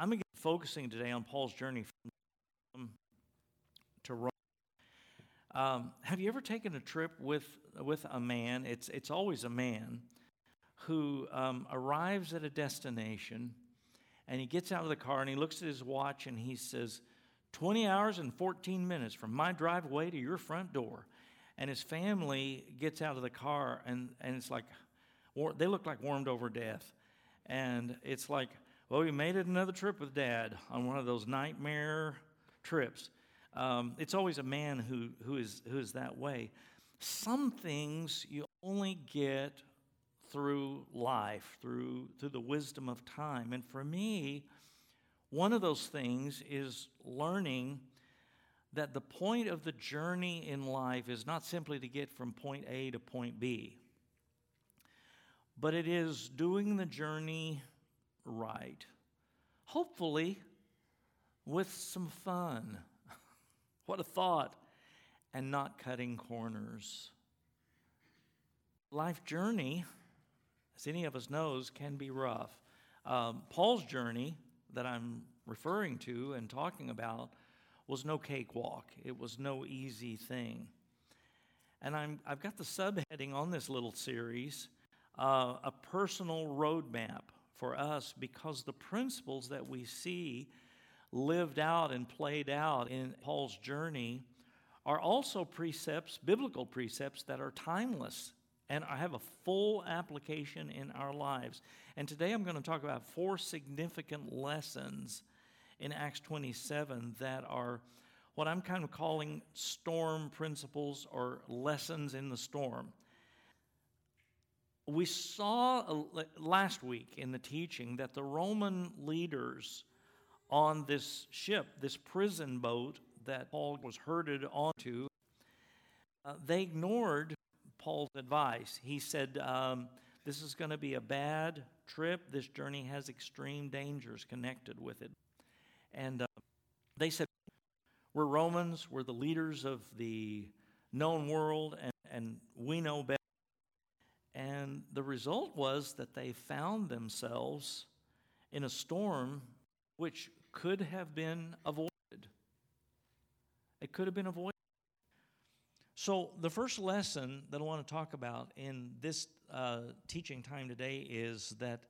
I'm again focusing today on Paul's journey from to Rome. Um, have you ever taken a trip with with a man? It's it's always a man who um, arrives at a destination, and he gets out of the car and he looks at his watch and he says, "20 hours and 14 minutes from my driveway to your front door." And his family gets out of the car and and it's like, they look like warmed over death, and it's like, well, we made it another trip with Dad on one of those nightmare trips. Um, it's always a man who, who, is, who is that way. Some things you only get through life, through, through the wisdom of time. And for me, one of those things is learning that the point of the journey in life is not simply to get from point A to point B, but it is doing the journey right. Hopefully, with some fun. What a thought. And not cutting corners. Life journey, as any of us knows, can be rough. Um, Paul's journey that I'm referring to and talking about was no cakewalk. It was no easy thing. And I'm, I've got the subheading on this little series uh, a personal roadmap for us because the principles that we see lived out and played out in Paul's journey are also precepts, biblical precepts, that are timeless and have a full application in our lives. And today I'm going to talk about four significant lessons in Acts 27 that are what I'm kind of calling storm principles or lessons in the storm. We saw uh, last week in the teaching that the Roman leaders on this ship, this prison boat that Paul was herded onto, uh, they ignored Paul's advice. He said, um, This is going to be a bad trip. This journey has extreme dangers connected with it. And uh, they said, We're Romans, we're the leaders of the known world, and, and we know better. And the result was that they found themselves in a storm which could have been avoided. It could have been avoided. So, the first lesson that I want to talk about in this uh, teaching time today is that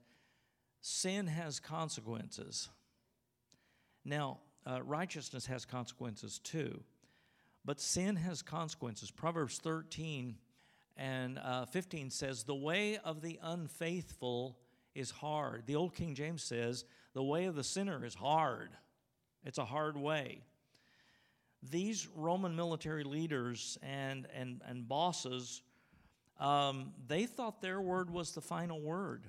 sin has consequences. Now, uh, righteousness has consequences too, but sin has consequences. Proverbs 13 and uh, 15 says, The way of the unfaithful is hard. The old King James says, The way of the sinner is hard. It's a hard way. These Roman military leaders and, and, and bosses, um, they thought their word was the final word.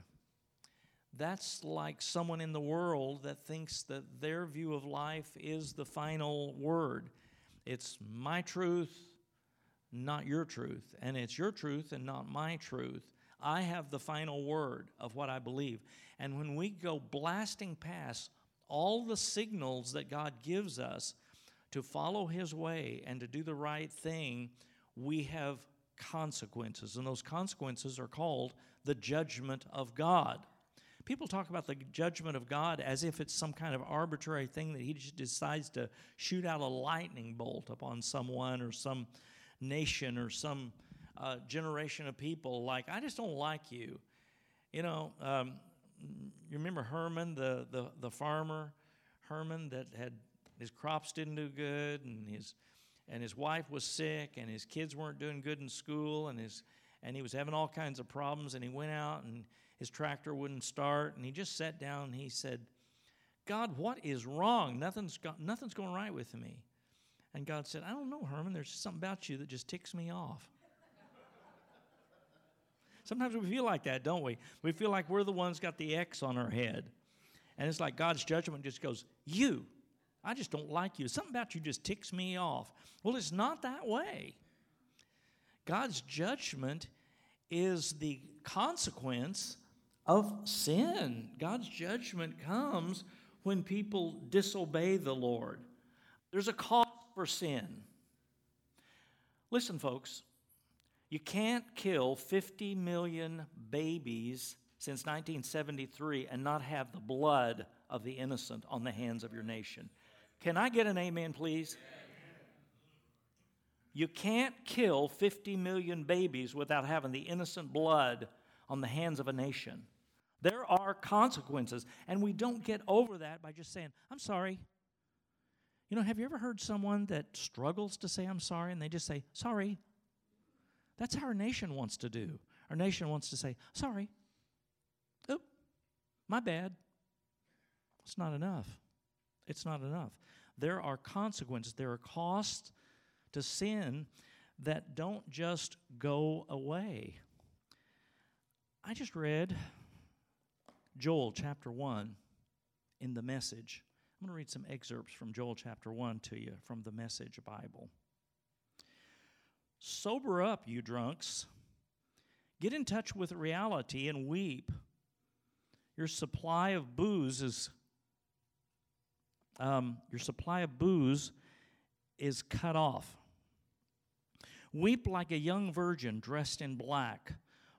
That's like someone in the world that thinks that their view of life is the final word. It's my truth, not your truth. And it's your truth and not my truth. I have the final word of what I believe. And when we go blasting past all the signals that God gives us to follow His way and to do the right thing, we have consequences. And those consequences are called the judgment of God. People talk about the judgment of God as if it's some kind of arbitrary thing that He just decides to shoot out a lightning bolt upon someone or some nation or some uh, generation of people like, I just don't like you. You know, um, you remember Herman, the, the, the farmer, Herman, that had his crops didn't do good and his, and his wife was sick and his kids weren't doing good in school and, his, and he was having all kinds of problems and he went out and his tractor wouldn't start and he just sat down and he said, God, what is wrong? Nothing's, nothing's going right with me. And God said, I don't know, Herman. There's something about you that just ticks me off. Sometimes we feel like that, don't we? We feel like we're the ones got the X on our head. And it's like God's judgment just goes, You, I just don't like you. Something about you just ticks me off. Well, it's not that way. God's judgment is the consequence of sin. God's judgment comes when people disobey the Lord. There's a cost for sin. Listen, folks, you can't kill 50 million babies since 1973 and not have the blood of the innocent on the hands of your nation. Can I get an amen, please? You can't kill 50 million babies without having the innocent blood on the hands of a nation. There are consequences, and we don't get over that by just saying, I'm sorry. You know, have you ever heard someone that struggles to say, I'm sorry, and they just say, sorry? That's how our nation wants to do. Our nation wants to say, sorry. Oop, my bad. It's not enough. It's not enough. There are consequences, there are costs to sin that don't just go away. I just read Joel chapter 1 in the message. I'm going to read some excerpts from Joel chapter 1 to you from the Message Bible. Sober up, you drunks. Get in touch with reality and weep. Your supply of booze is um, your supply of booze is cut off. Weep like a young virgin dressed in black,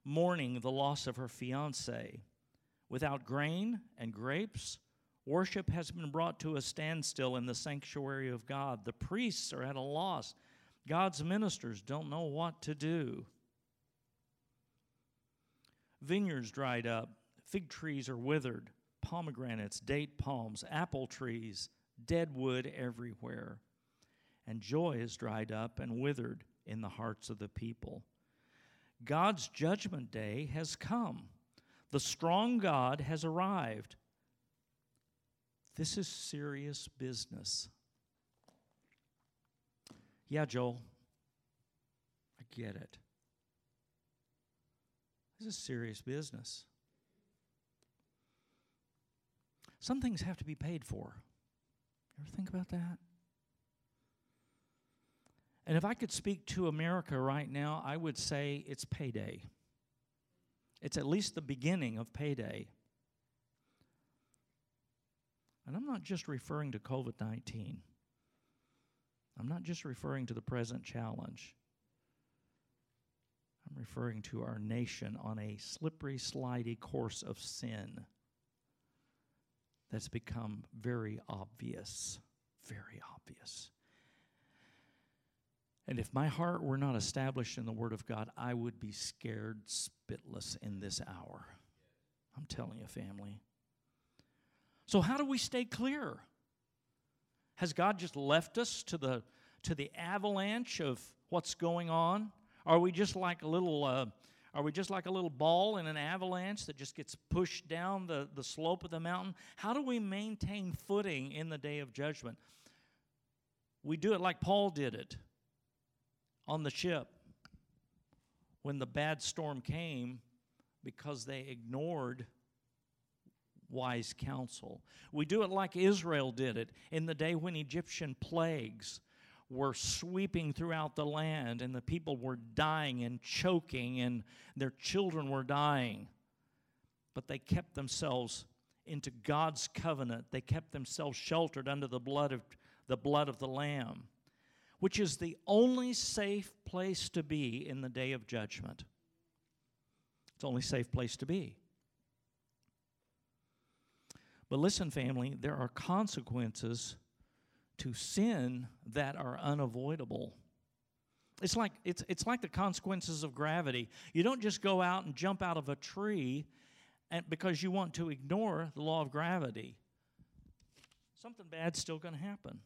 mourning the loss of her fiance. Without grain and grapes, worship has been brought to a standstill in the sanctuary of God. The priests are at a loss. God's ministers don't know what to do. Vineyards dried up, fig trees are withered, pomegranates, date palms, apple trees, dead wood everywhere. And joy is dried up and withered in the hearts of the people. God's judgment day has come. The strong God has arrived. This is serious business. Yeah, Joel, I get it. This is serious business. Some things have to be paid for. Ever think about that? And if I could speak to America right now, I would say it's payday. It's at least the beginning of payday. And I'm not just referring to COVID 19, I'm not just referring to the present challenge. I'm referring to our nation on a slippery, slidey course of sin that's become very obvious. Very obvious. And if my heart were not established in the Word of God, I would be scared spitless in this hour. I'm telling you, family. So, how do we stay clear? Has God just left us to the, to the avalanche of what's going on? Are we just like a little. Uh, are we just like a little ball in an avalanche that just gets pushed down the, the slope of the mountain? How do we maintain footing in the day of judgment? We do it like Paul did it on the ship when the bad storm came because they ignored wise counsel. We do it like Israel did it in the day when Egyptian plagues were sweeping throughout the land and the people were dying and choking and their children were dying. But they kept themselves into God's covenant. They kept themselves sheltered under the blood of the blood of the lamb which is the only safe place to be in the day of judgment. It's the only safe place to be. But listen, family, there are consequences to sin that are unavoidable. It's like, it's, it's like the consequences of gravity. You don't just go out and jump out of a tree and, because you want to ignore the law of gravity. Something bad's still going to happen.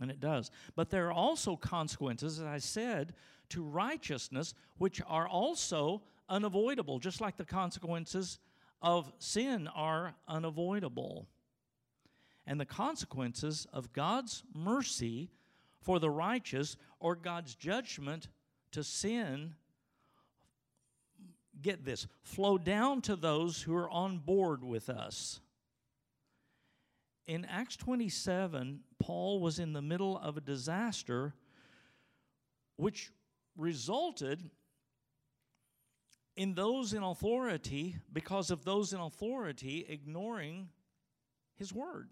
And it does. But there are also consequences, as I said, to righteousness, which are also unavoidable, just like the consequences of sin are unavoidable. And the consequences of God's mercy for the righteous or God's judgment to sin, get this, flow down to those who are on board with us in Acts 27, Paul was in the middle of a disaster which resulted in those in authority, because of those in authority ignoring his word,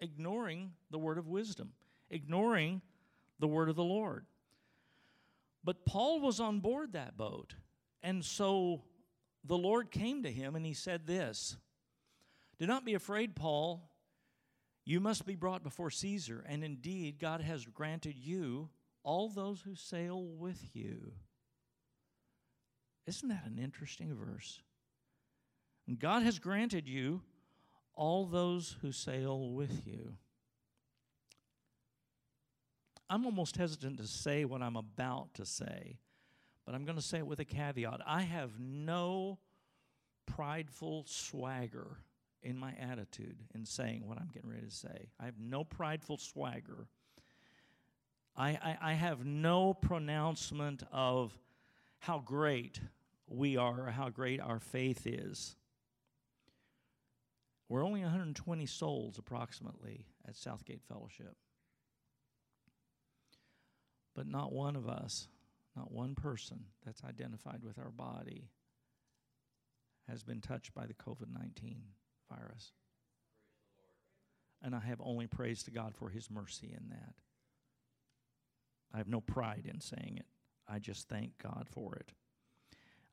ignoring the word of wisdom, ignoring the word of the Lord. But Paul was on board that boat. And so the Lord came to him and he said this Do not be afraid, Paul. You must be brought before Caesar, and indeed, God has granted you all those who sail with you. Isn't that an interesting verse? God has granted you all those who sail with you. I'm almost hesitant to say what I'm about to say, but I'm going to say it with a caveat. I have no prideful swagger in my attitude in saying what I'm getting ready to say. I have no prideful swagger. I, I, I have no pronouncement of how great we are or how great our faith is. We're only 120 souls approximately at Southgate Fellowship. But not one of us, not one person that's identified with our body has been touched by the COVID 19 virus. And I have only praise to God for His mercy in that. I have no pride in saying it. I just thank God for it.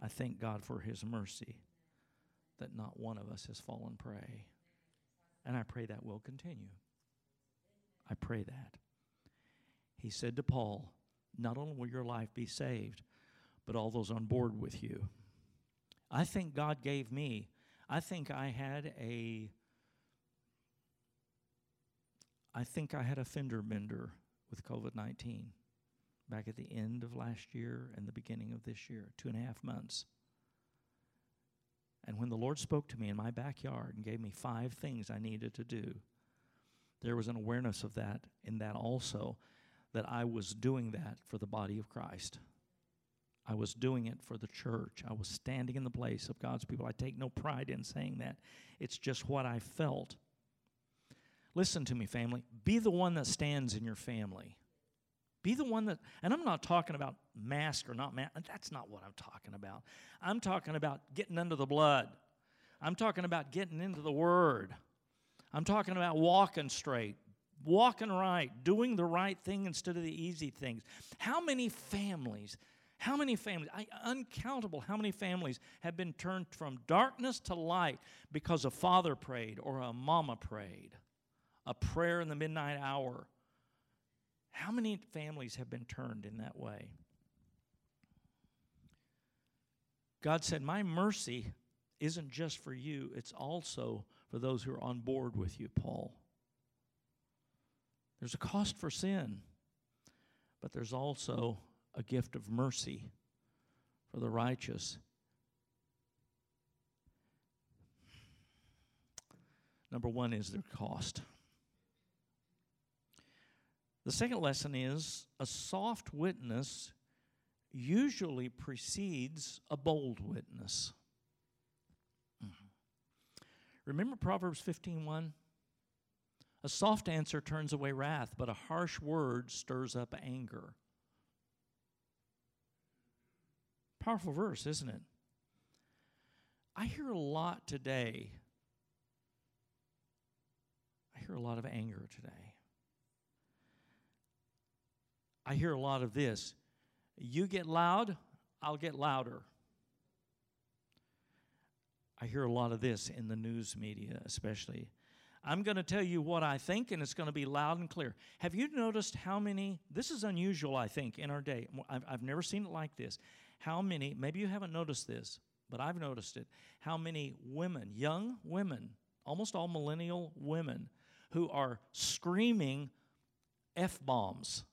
I thank God for His mercy that not one of us has fallen prey. And I pray that will continue. I pray that. He said to Paul, Not only will your life be saved, but all those on board with you. I think God gave me, I think I had a, I think I had a fender bender with COVID 19 back at the end of last year and the beginning of this year, two and a half months. And when the Lord spoke to me in my backyard and gave me five things I needed to do, there was an awareness of that in that also that I was doing that for the body of Christ. I was doing it for the church. I was standing in the place of God's people. I take no pride in saying that. It's just what I felt. Listen to me, family. Be the one that stands in your family. Be the one that, and I'm not talking about mask or not mask. That's not what I'm talking about. I'm talking about getting under the blood. I'm talking about getting into the Word. I'm talking about walking straight, walking right, doing the right thing instead of the easy things. How many families, how many families, I, uncountable how many families have been turned from darkness to light because a father prayed or a mama prayed, a prayer in the midnight hour how many families have been turned in that way? God said, My mercy isn't just for you, it's also for those who are on board with you, Paul. There's a cost for sin, but there's also a gift of mercy for the righteous. Number one is their cost. The second lesson is a soft witness usually precedes a bold witness. Mm-hmm. Remember Proverbs 15:1? A soft answer turns away wrath, but a harsh word stirs up anger. Powerful verse, isn't it? I hear a lot today. I hear a lot of anger today. I hear a lot of this you get loud, I'll get louder. I hear a lot of this in the news media, especially. I'm going to tell you what I think, and it's going to be loud and clear. Have you noticed how many? This is unusual, I think, in our day. I've, I've never seen it like this. How many, maybe you haven't noticed this, but I've noticed it. How many women, young women, almost all millennial women, who are screaming F bombs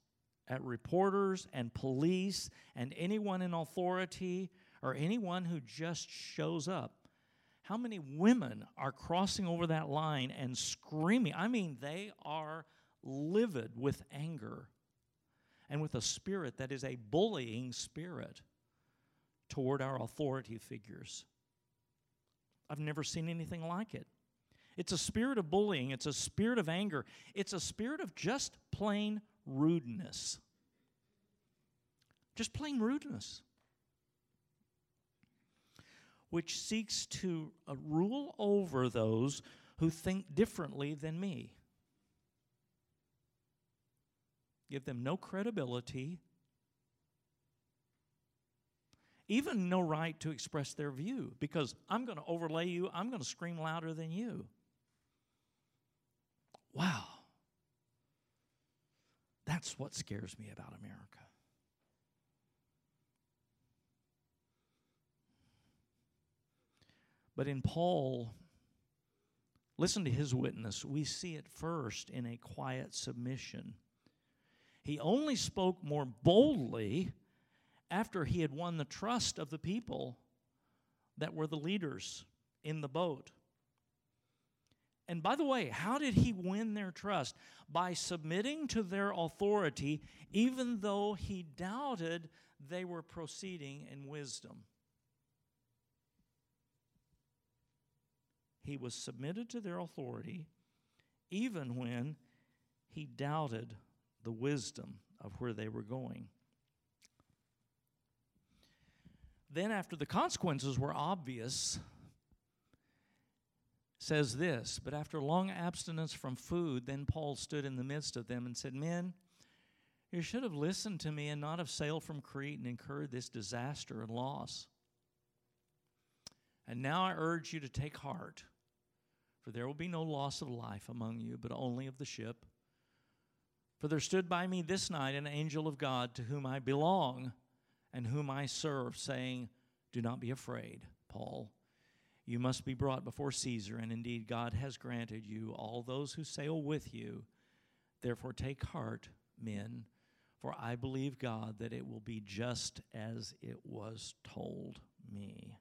at reporters and police and anyone in authority or anyone who just shows up. How many women are crossing over that line and screaming? I mean, they are livid with anger and with a spirit that is a bullying spirit toward our authority figures. I've never seen anything like it. It's a spirit of bullying, it's a spirit of anger, it's a spirit of just plain rudeness. Just plain rudeness. Which seeks to uh, rule over those who think differently than me. Give them no credibility, even no right to express their view, because I'm going to overlay you, I'm going to scream louder than you. Wow. That's what scares me about America. But in Paul, listen to his witness. We see it first in a quiet submission. He only spoke more boldly after he had won the trust of the people that were the leaders in the boat. And by the way, how did he win their trust? By submitting to their authority, even though he doubted they were proceeding in wisdom. He was submitted to their authority, even when he doubted the wisdom of where they were going. Then, after the consequences were obvious, says this But after long abstinence from food, then Paul stood in the midst of them and said, Men, you should have listened to me and not have sailed from Crete and incurred this disaster and loss. And now I urge you to take heart, for there will be no loss of life among you, but only of the ship. For there stood by me this night an angel of God to whom I belong and whom I serve, saying, Do not be afraid, Paul. You must be brought before Caesar, and indeed God has granted you all those who sail with you. Therefore, take heart, men, for I believe God that it will be just as it was told me.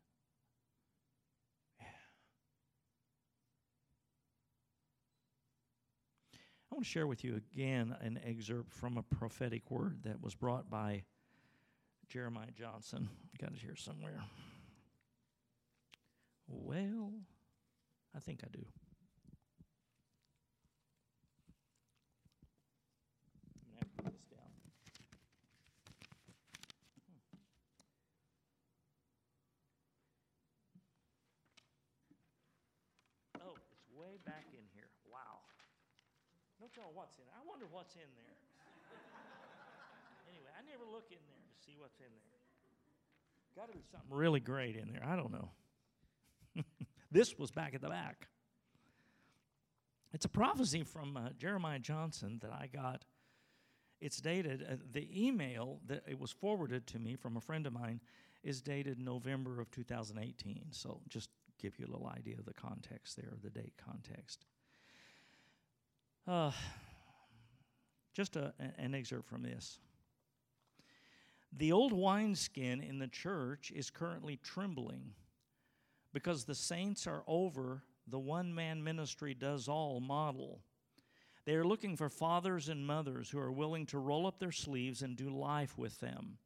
I want to share with you again an excerpt from a prophetic word that was brought by Jeremiah Johnson. Got it here somewhere. Well, I think I do. Hmm. Oh, it's way back in here. Wow. No telling what's in. I wonder what's in there. anyway, I never look in there to see what's in there. Got to be something really great in there. I don't know. this was back at the back. It's a prophecy from uh, Jeremiah Johnson that I got. It's dated, uh, the email that it was forwarded to me from a friend of mine is dated November of 2018. So just give you a little idea of the context there, the date context. Uh, just a, an excerpt from this. The old wineskin in the church is currently trembling because the saints are over the one man ministry does all model. They are looking for fathers and mothers who are willing to roll up their sleeves and do life with them.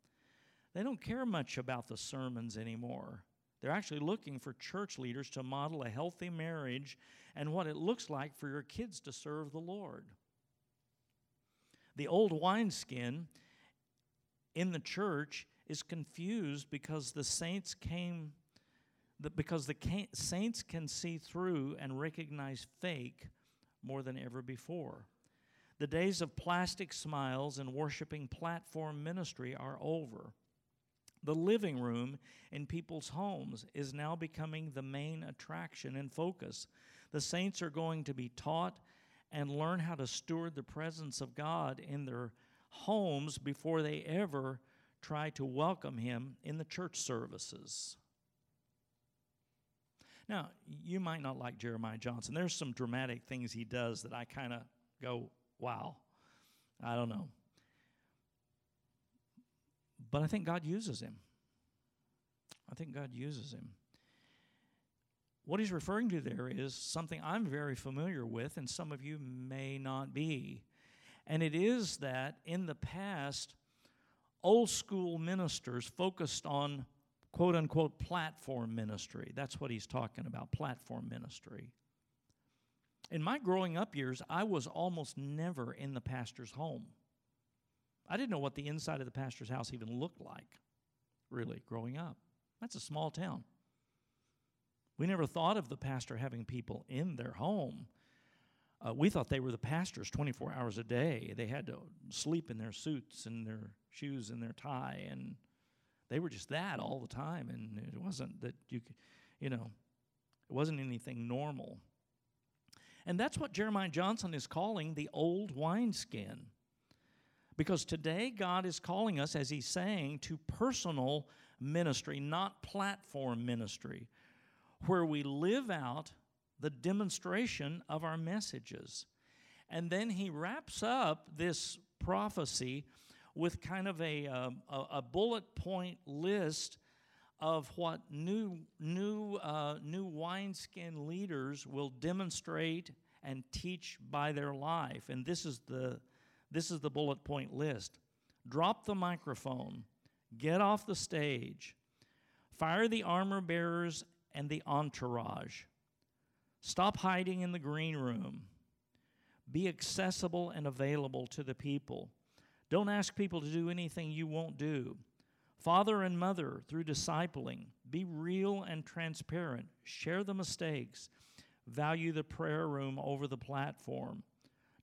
They don't care much about the sermons anymore. They're actually looking for church leaders to model a healthy marriage and what it looks like for your kids to serve the Lord. The old wineskin in the church is confused because the saints came because the saints can see through and recognize fake more than ever before. The days of plastic smiles and worshiping platform ministry are over. The living room in people's homes is now becoming the main attraction and focus. The saints are going to be taught and learn how to steward the presence of God in their homes before they ever try to welcome him in the church services. Now, you might not like Jeremiah Johnson. There's some dramatic things he does that I kind of go, wow, I don't know. But I think God uses him. I think God uses him. What he's referring to there is something I'm very familiar with, and some of you may not be. And it is that in the past, old school ministers focused on quote unquote platform ministry. That's what he's talking about platform ministry. In my growing up years, I was almost never in the pastor's home. I didn't know what the inside of the pastor's house even looked like, really, growing up. That's a small town. We never thought of the pastor having people in their home. Uh, we thought they were the pastors 24 hours a day. They had to sleep in their suits and their shoes and their tie, and they were just that all the time. And it wasn't that you, could, you know, it wasn't anything normal. And that's what Jeremiah Johnson is calling the old wineskin. Because today, God is calling us, as he's saying, to personal ministry, not platform ministry, where we live out the demonstration of our messages. And then he wraps up this prophecy with kind of a, uh, a, a, bullet point list of what new, new, uh, new wineskin leaders will demonstrate and teach by their life. And this is the, this is the bullet point list. Drop the microphone, get off the stage, fire the armor bearers and the entourage, stop hiding in the green room, be accessible and available to the people. Don't ask people to do anything you won't do. Father and mother, through discipling, be real and transparent. Share the mistakes. Value the prayer room over the platform.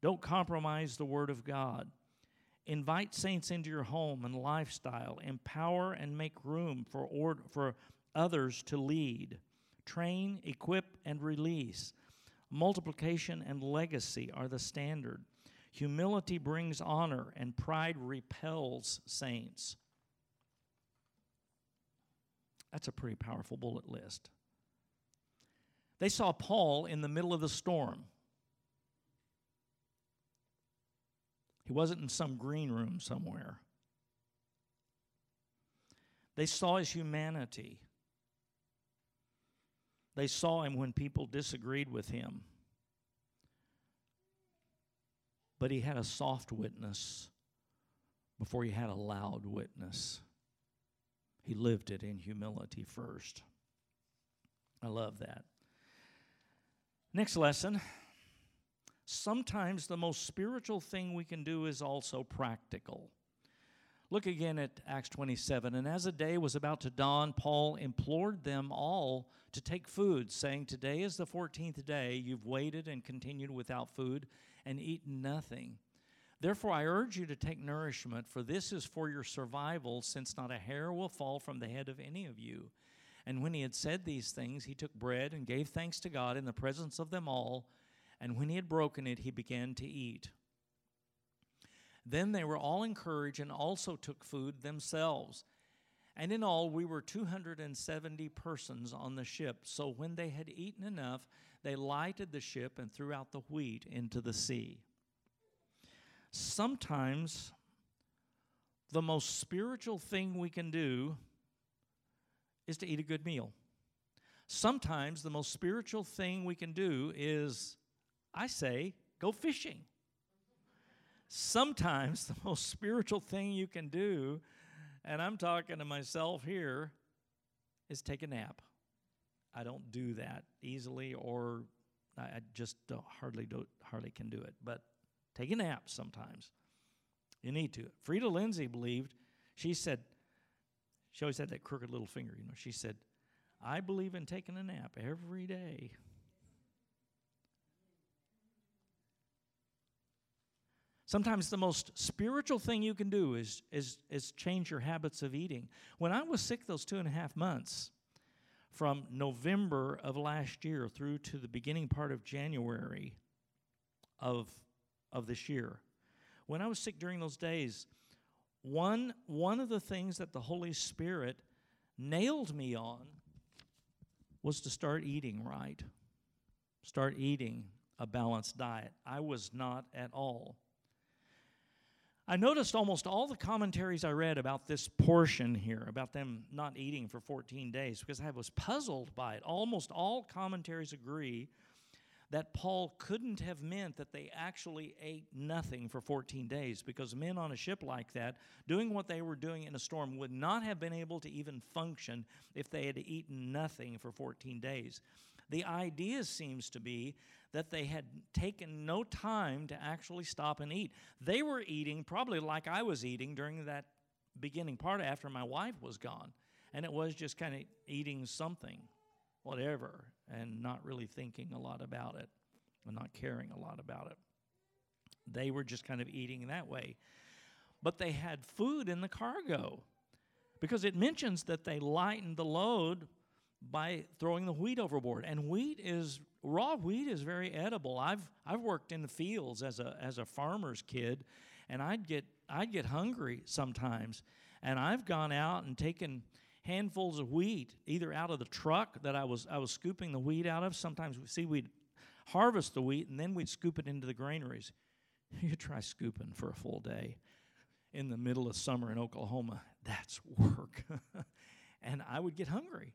Don't compromise the Word of God. Invite saints into your home and lifestyle. Empower and make room for, for others to lead. Train, equip, and release. Multiplication and legacy are the standard. Humility brings honor, and pride repels saints. That's a pretty powerful bullet list. They saw Paul in the middle of the storm. He wasn't in some green room somewhere. They saw his humanity. They saw him when people disagreed with him. But he had a soft witness before he had a loud witness. He lived it in humility first. I love that. Next lesson. Sometimes the most spiritual thing we can do is also practical. Look again at Acts 27. And as the day was about to dawn, Paul implored them all to take food, saying, Today is the 14th day. You've waited and continued without food and eaten nothing. Therefore, I urge you to take nourishment, for this is for your survival, since not a hair will fall from the head of any of you. And when he had said these things, he took bread and gave thanks to God in the presence of them all. And when he had broken it, he began to eat. Then they were all encouraged and also took food themselves. And in all, we were 270 persons on the ship. So when they had eaten enough, they lighted the ship and threw out the wheat into the sea. Sometimes the most spiritual thing we can do is to eat a good meal. Sometimes the most spiritual thing we can do is, I say, go fishing. Sometimes the most spiritual thing you can do, and I'm talking to myself here, is take a nap. I don't do that easily, or I just hardly do, hardly can do it. But take a nap sometimes. You need to. Freda Lindsay believed. She said, she always had that crooked little finger. You know, she said, "I believe in taking a nap every day." Sometimes the most spiritual thing you can do is, is, is change your habits of eating. When I was sick those two and a half months, from November of last year through to the beginning part of January of, of this year. When I was sick during those days, one, one of the things that the Holy Spirit nailed me on was to start eating right, start eating a balanced diet. I was not at all. I noticed almost all the commentaries I read about this portion here, about them not eating for 14 days, because I was puzzled by it. Almost all commentaries agree that Paul couldn't have meant that they actually ate nothing for 14 days, because men on a ship like that, doing what they were doing in a storm, would not have been able to even function if they had eaten nothing for 14 days. The idea seems to be that they had taken no time to actually stop and eat. They were eating probably like I was eating during that beginning part after my wife was gone. And it was just kind of eating something, whatever, and not really thinking a lot about it and not caring a lot about it. They were just kind of eating that way. But they had food in the cargo because it mentions that they lightened the load by throwing the wheat overboard. And wheat is raw wheat is very edible. I've I've worked in the fields as a as a farmer's kid, and I'd get I'd get hungry sometimes, and I've gone out and taken handfuls of wheat either out of the truck that I was I was scooping the wheat out of. Sometimes we see we'd harvest the wheat and then we'd scoop it into the granaries. You try scooping for a full day in the middle of summer in Oklahoma. That's work. and I would get hungry.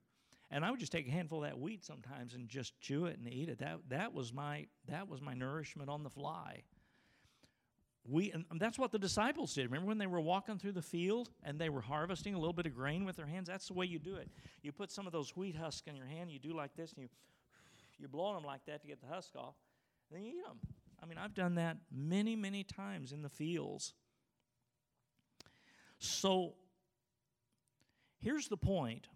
And I would just take a handful of that wheat sometimes and just chew it and eat it. That, that, was, my, that was my nourishment on the fly. We, and that's what the disciples did. Remember when they were walking through the field and they were harvesting a little bit of grain with their hands? That's the way you do it. You put some of those wheat husks in your hand, you do like this, and you, you blow them like that to get the husk off, and then you eat them. I mean, I've done that many, many times in the fields. So here's the point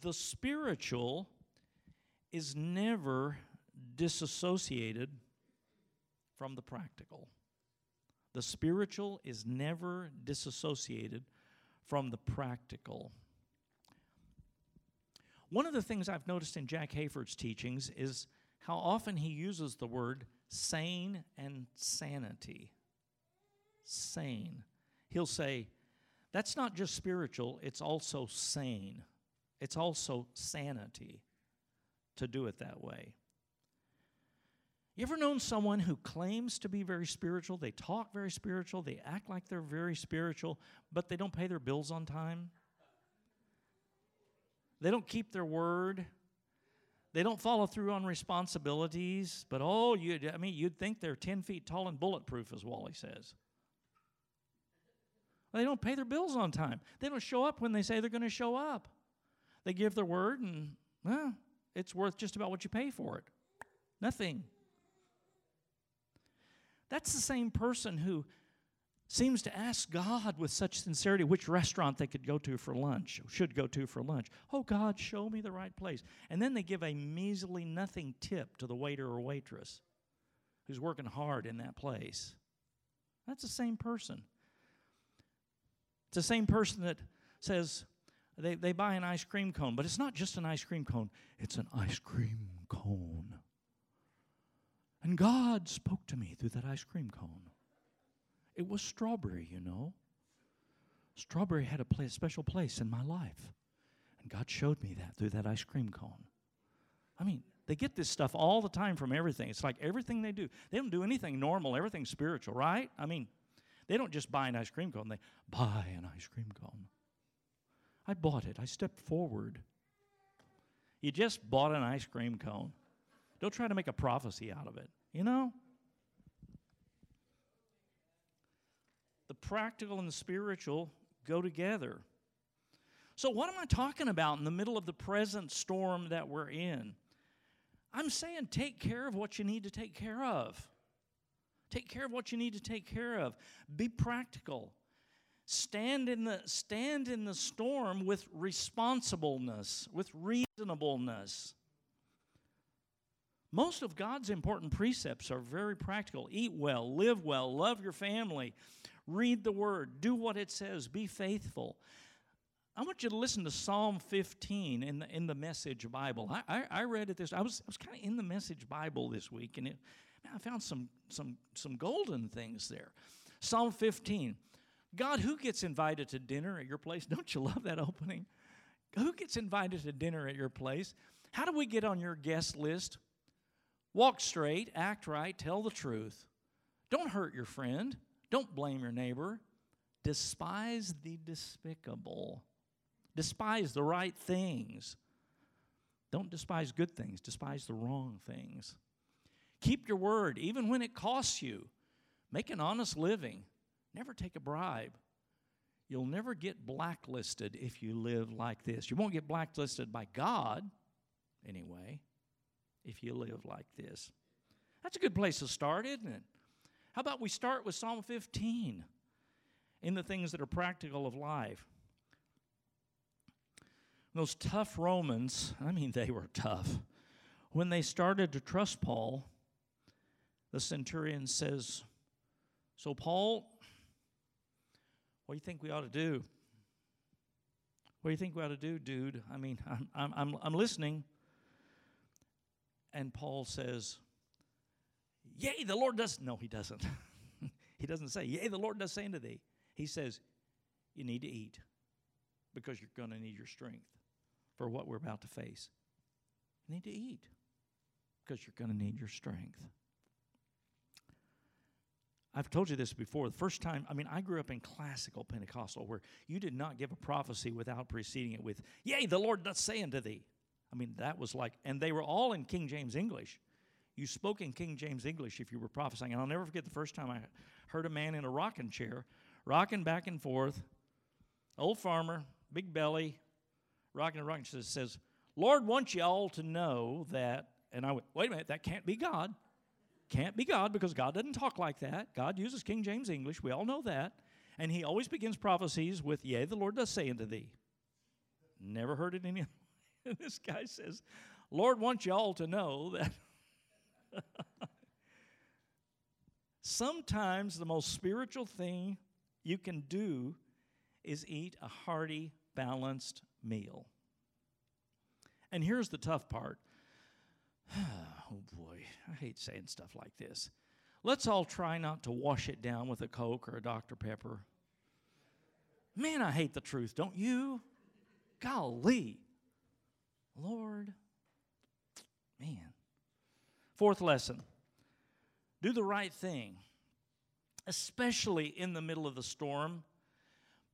the spiritual is never disassociated from the practical. The spiritual is never disassociated from the practical. One of the things I've noticed in Jack Hayford's teachings is how often he uses the word sane and sanity. Sane. He'll say, that's not just spiritual, it's also sane. It's also sanity to do it that way. You ever known someone who claims to be very spiritual? They talk very spiritual, they act like they're very spiritual, but they don't pay their bills on time? They don't keep their word. They don't follow through on responsibilities. But oh, you I mean, you'd think they're 10 feet tall and bulletproof, as Wally says. They don't pay their bills on time. They don't show up when they say they're going to show up. They give their word, and it's worth just about what you pay for it. Nothing. That's the same person who seems to ask God with such sincerity which restaurant they could go to for lunch, should go to for lunch. Oh, God, show me the right place. And then they give a measly nothing tip to the waiter or waitress who's working hard in that place. That's the same person. It's the same person that says they, they buy an ice cream cone, but it's not just an ice cream cone, it's an ice cream cone. And God spoke to me through that ice cream cone. It was strawberry, you know. Strawberry had a place, special place in my life. And God showed me that through that ice cream cone. I mean, they get this stuff all the time from everything. It's like everything they do. They don't do anything normal, everything's spiritual, right? I mean, they don't just buy an ice cream cone, they buy an ice cream cone. I bought it. I stepped forward. You just bought an ice cream cone. Don't try to make a prophecy out of it, you know? The practical and the spiritual go together. So, what am I talking about in the middle of the present storm that we're in? I'm saying take care of what you need to take care of. Take care of what you need to take care of. Be practical. Stand in the, stand in the storm with responsibleness, with reasonableness. Most of God's important precepts are very practical. Eat well, live well, love your family, read the word, do what it says, be faithful. I want you to listen to Psalm 15 in the, in the Message Bible. I, I, I read it this. I was, I was kind of in the Message Bible this week, and it, man, I found some, some, some golden things there. Psalm 15. God, who gets invited to dinner at your place? Don't you love that opening? Who gets invited to dinner at your place? How do we get on your guest list? Walk straight, act right, tell the truth. Don't hurt your friend. Don't blame your neighbor. Despise the despicable. Despise the right things. Don't despise good things, despise the wrong things. Keep your word, even when it costs you. Make an honest living. Never take a bribe. You'll never get blacklisted if you live like this. You won't get blacklisted by God, anyway, if you live like this. That's a good place to start, isn't it? How about we start with Psalm 15 in the things that are practical of life? Those tough Romans, I mean, they were tough. When they started to trust Paul, the centurion says, So, Paul, what do you think we ought to do? What do you think we ought to do, dude? I mean, I'm, I'm, I'm, I'm listening. and Paul says, Yea, the Lord does. No, he doesn't. he doesn't say, Yea, the Lord does say unto thee. He says, You need to eat because you're going to need your strength for what we're about to face. You need to eat because you're going to need your strength. I've told you this before. The first time, I mean, I grew up in classical Pentecostal where you did not give a prophecy without preceding it with, Yea, the Lord doth say unto thee. I mean, that was like, and they were all in King James English. You spoke in King James English if you were prophesying. And I'll never forget the first time I heard a man in a rocking chair, rocking back and forth, old farmer, big belly, rocking and rocking, says, says Lord wants you all to know that. And I went, wait a minute, that can't be God. Can't be God because God doesn't talk like that. God uses King James English. We all know that. And he always begins prophecies with, Yea, the Lord does say unto thee. Never heard it any this guy says, Lord wants y'all to know that sometimes the most spiritual thing you can do is eat a hearty, balanced meal. And here's the tough part. oh boy, I hate saying stuff like this. Let's all try not to wash it down with a Coke or a Dr. Pepper. Man, I hate the truth, don't you? Golly. Lord, man. Fourth lesson do the right thing, especially in the middle of the storm,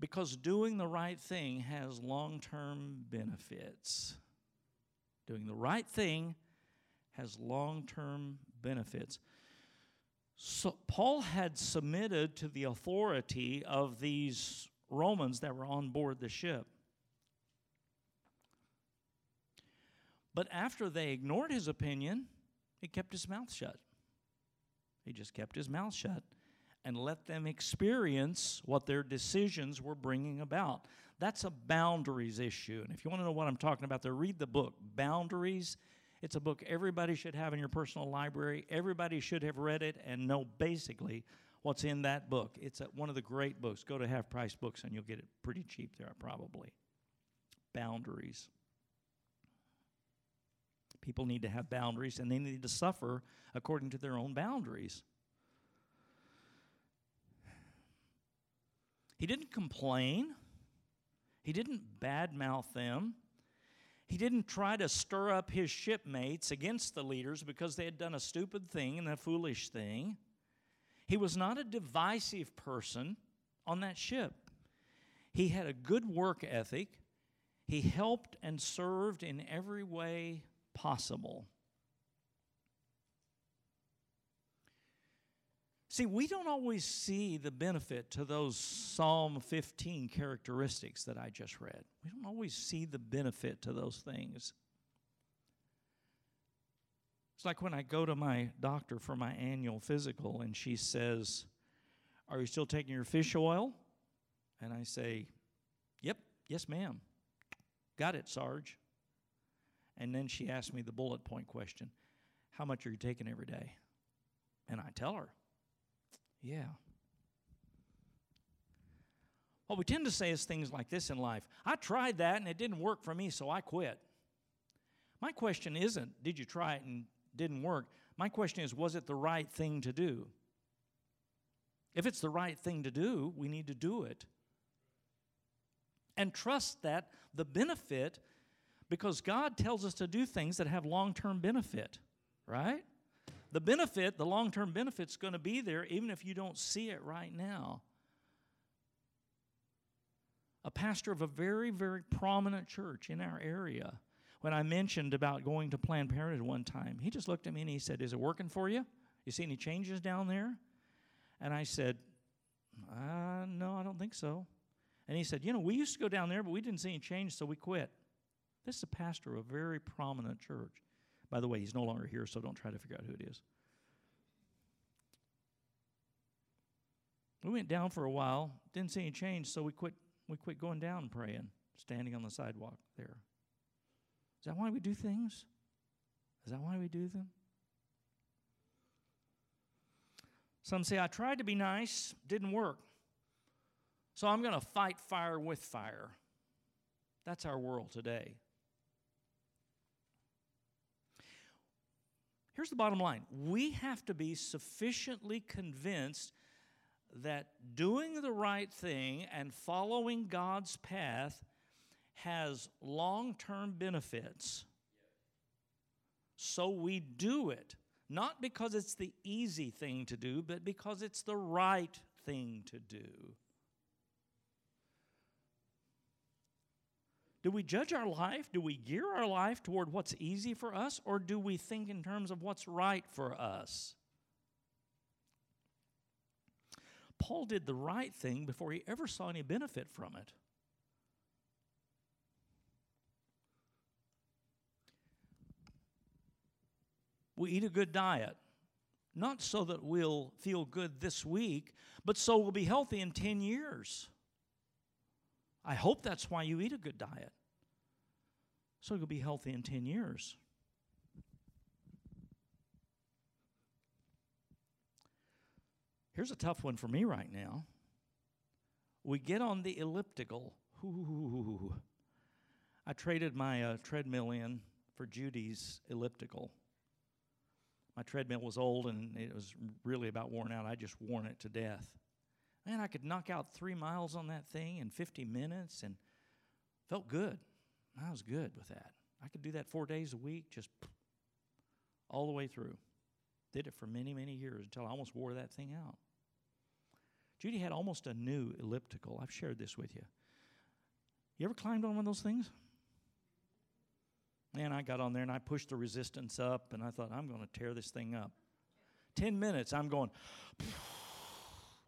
because doing the right thing has long term benefits. Doing the right thing has long term benefits. So Paul had submitted to the authority of these Romans that were on board the ship. But after they ignored his opinion, he kept his mouth shut. He just kept his mouth shut and let them experience what their decisions were bringing about. That's a boundaries issue. And if you want to know what I'm talking about, there read the book, Boundaries. It's a book everybody should have in your personal library. Everybody should have read it and know basically what's in that book. It's a, one of the great books. Go to Half Price Books and you'll get it pretty cheap there, probably. Boundaries. People need to have boundaries and they need to suffer according to their own boundaries. He didn't complain. He didn't badmouth them. He didn't try to stir up his shipmates against the leaders because they had done a stupid thing and a foolish thing. He was not a divisive person on that ship. He had a good work ethic. He helped and served in every way possible. See, we don't always see the benefit to those Psalm 15 characteristics that I just read. We don't always see the benefit to those things. It's like when I go to my doctor for my annual physical and she says, Are you still taking your fish oil? And I say, Yep, yes, ma'am. Got it, Sarge. And then she asks me the bullet point question How much are you taking every day? And I tell her, Yeah. What we tend to say is things like this in life I tried that and it didn't work for me, so I quit. My question isn't, Did you try it and didn't work? My question is, Was it the right thing to do? If it's the right thing to do, we need to do it. And trust that the benefit because God tells us to do things that have long term benefit, right? The benefit, the long term benefit, is going to be there even if you don't see it right now. A pastor of a very, very prominent church in our area, when I mentioned about going to Planned Parenthood one time, he just looked at me and he said, Is it working for you? You see any changes down there? And I said, uh, No, I don't think so. And he said, You know, we used to go down there, but we didn't see any change, so we quit. This is a pastor of a very prominent church. By the way, he's no longer here, so don't try to figure out who it is. We went down for a while, didn't see any change, so we quit we quit going down praying, standing on the sidewalk there. Is that why we do things? Is that why we do them? Some say, I tried to be nice, didn't work. So I'm going to fight fire with fire. That's our world today. Here's the bottom line we have to be sufficiently convinced that doing the right thing and following God's path has long term benefits. So we do it, not because it's the easy thing to do, but because it's the right thing to do. Do we judge our life? Do we gear our life toward what's easy for us? Or do we think in terms of what's right for us? Paul did the right thing before he ever saw any benefit from it. We eat a good diet, not so that we'll feel good this week, but so we'll be healthy in 10 years. I hope that's why you eat a good diet, so you'll be healthy in 10 years. Here's a tough one for me right now. We get on the elliptical. Ooh. I traded my uh, treadmill in for Judy's elliptical. My treadmill was old and it was really about worn out. I just worn it to death. Man, I could knock out three miles on that thing in 50 minutes and felt good. I was good with that. I could do that four days a week, just all the way through. Did it for many, many years until I almost wore that thing out. Judy had almost a new elliptical. I've shared this with you. You ever climbed on one of those things? Man, I got on there and I pushed the resistance up and I thought, I'm going to tear this thing up. 10 minutes, I'm going,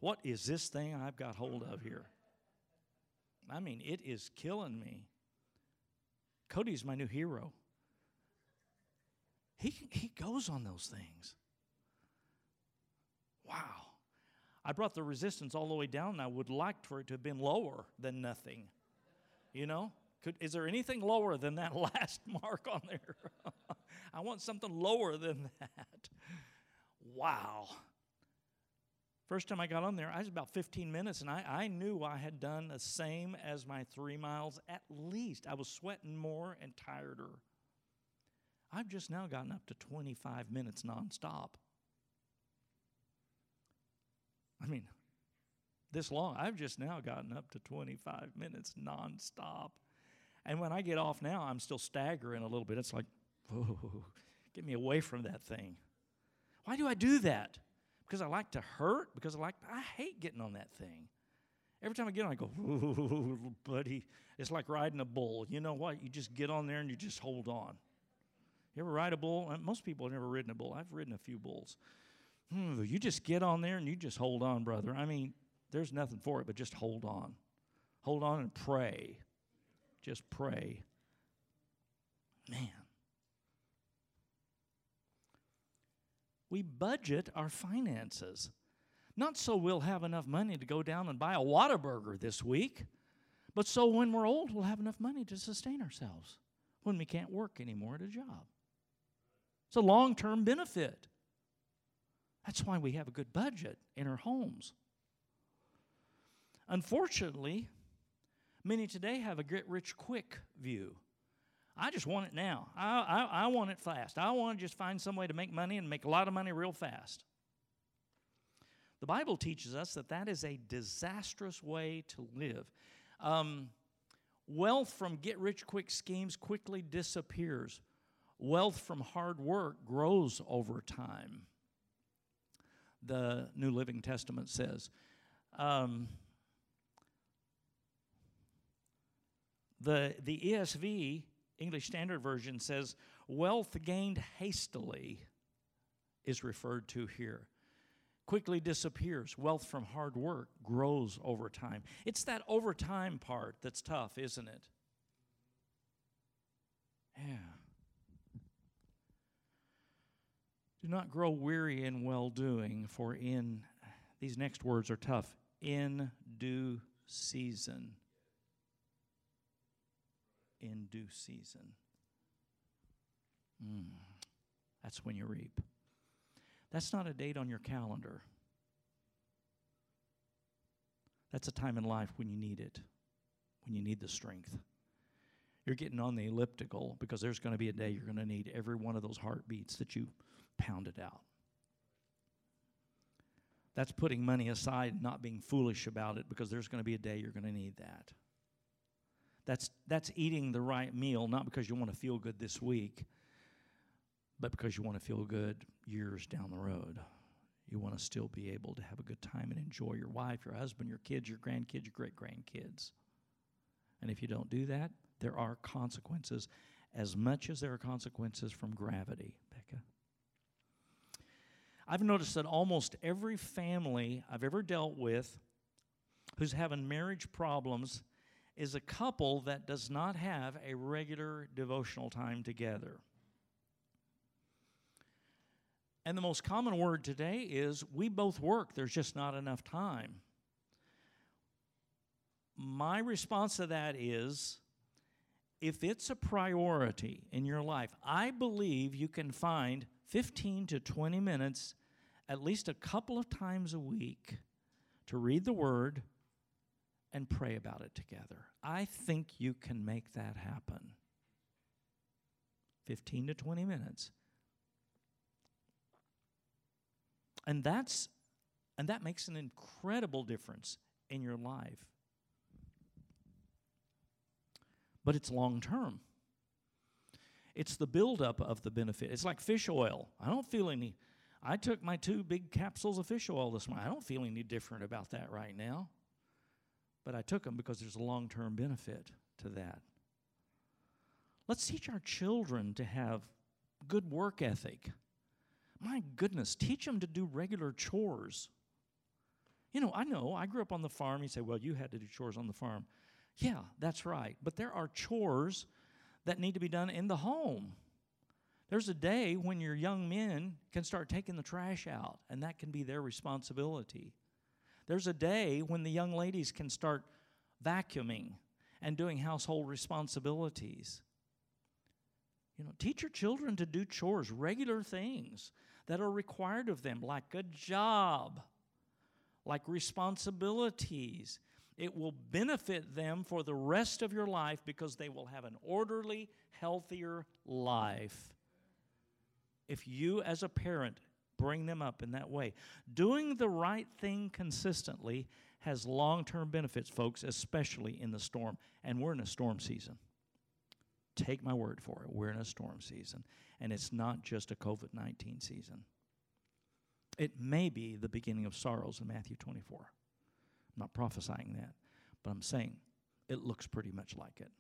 what is this thing I've got hold of here? I mean, it is killing me. Cody's my new hero. He, he goes on those things. Wow. I brought the resistance all the way down, and I would like for it to have been lower than nothing. You know? Could, is there anything lower than that last mark on there? I want something lower than that. Wow. First time I got on there, I was about 15 minutes, and I, I knew I had done the same as my three miles at least. I was sweating more and tireder. I've just now gotten up to 25 minutes nonstop. I mean, this long, I've just now gotten up to 25 minutes nonstop. And when I get off now, I'm still staggering a little bit. It's like, whoa, get me away from that thing. Why do I do that? Because I like to hurt? Because I like, I hate getting on that thing. Every time I get on, I go, buddy. It's like riding a bull. You know what? You just get on there and you just hold on. You ever ride a bull? Uh, most people have never ridden a bull. I've ridden a few bulls. Hmm, you just get on there and you just hold on, brother. I mean, there's nothing for it but just hold on. Hold on and pray. Just pray. Man. We budget our finances. Not so we'll have enough money to go down and buy a Whataburger this week, but so when we're old, we'll have enough money to sustain ourselves when we can't work anymore at a job. It's a long term benefit. That's why we have a good budget in our homes. Unfortunately, Many today have a get rich quick view. I just want it now. I, I, I want it fast. I want to just find some way to make money and make a lot of money real fast. The Bible teaches us that that is a disastrous way to live. Um, wealth from get rich quick schemes quickly disappears, wealth from hard work grows over time. The New Living Testament says. Um, The, the ESV, English Standard Version, says, wealth gained hastily is referred to here. Quickly disappears. Wealth from hard work grows over time. It's that over time part that's tough, isn't it? Yeah. Do not grow weary in well doing, for in, these next words are tough, in due season in due season. Mm, that's when you reap. That's not a date on your calendar. That's a time in life when you need it, when you need the strength. You're getting on the elliptical because there's going to be a day you're going to need every one of those heartbeats that you pounded out. That's putting money aside, not being foolish about it, because there's going to be a day you're going to need that. That's, that's eating the right meal, not because you want to feel good this week, but because you want to feel good years down the road. You want to still be able to have a good time and enjoy your wife, your husband, your kids, your grandkids, your great grandkids. And if you don't do that, there are consequences, as much as there are consequences from gravity, Becca. I've noticed that almost every family I've ever dealt with who's having marriage problems is a couple that does not have a regular devotional time together. And the most common word today is we both work, there's just not enough time. My response to that is if it's a priority in your life, I believe you can find 15 to 20 minutes at least a couple of times a week to read the Word and pray about it together. I think you can make that happen. 15 to 20 minutes. And that's and that makes an incredible difference in your life. But it's long term. It's the buildup of the benefit. It's like fish oil. I don't feel any. I took my two big capsules of fish oil this morning. I don't feel any different about that right now. But I took them because there's a long term benefit to that. Let's teach our children to have good work ethic. My goodness, teach them to do regular chores. You know, I know, I grew up on the farm. You say, well, you had to do chores on the farm. Yeah, that's right. But there are chores that need to be done in the home. There's a day when your young men can start taking the trash out, and that can be their responsibility. There's a day when the young ladies can start vacuuming and doing household responsibilities. You know, teach your children to do chores, regular things that are required of them, like a job, like responsibilities. It will benefit them for the rest of your life because they will have an orderly, healthier life. If you, as a parent, bring them up in that way. Doing the right thing consistently has long term benefits, folks, especially in the storm. And we're in a storm season. Take my word for it. We're in a storm season. And it's not just a COVID 19 season. It may be the beginning of sorrows in Matthew 24. I'm not prophesying that, but I'm saying it looks pretty much like it.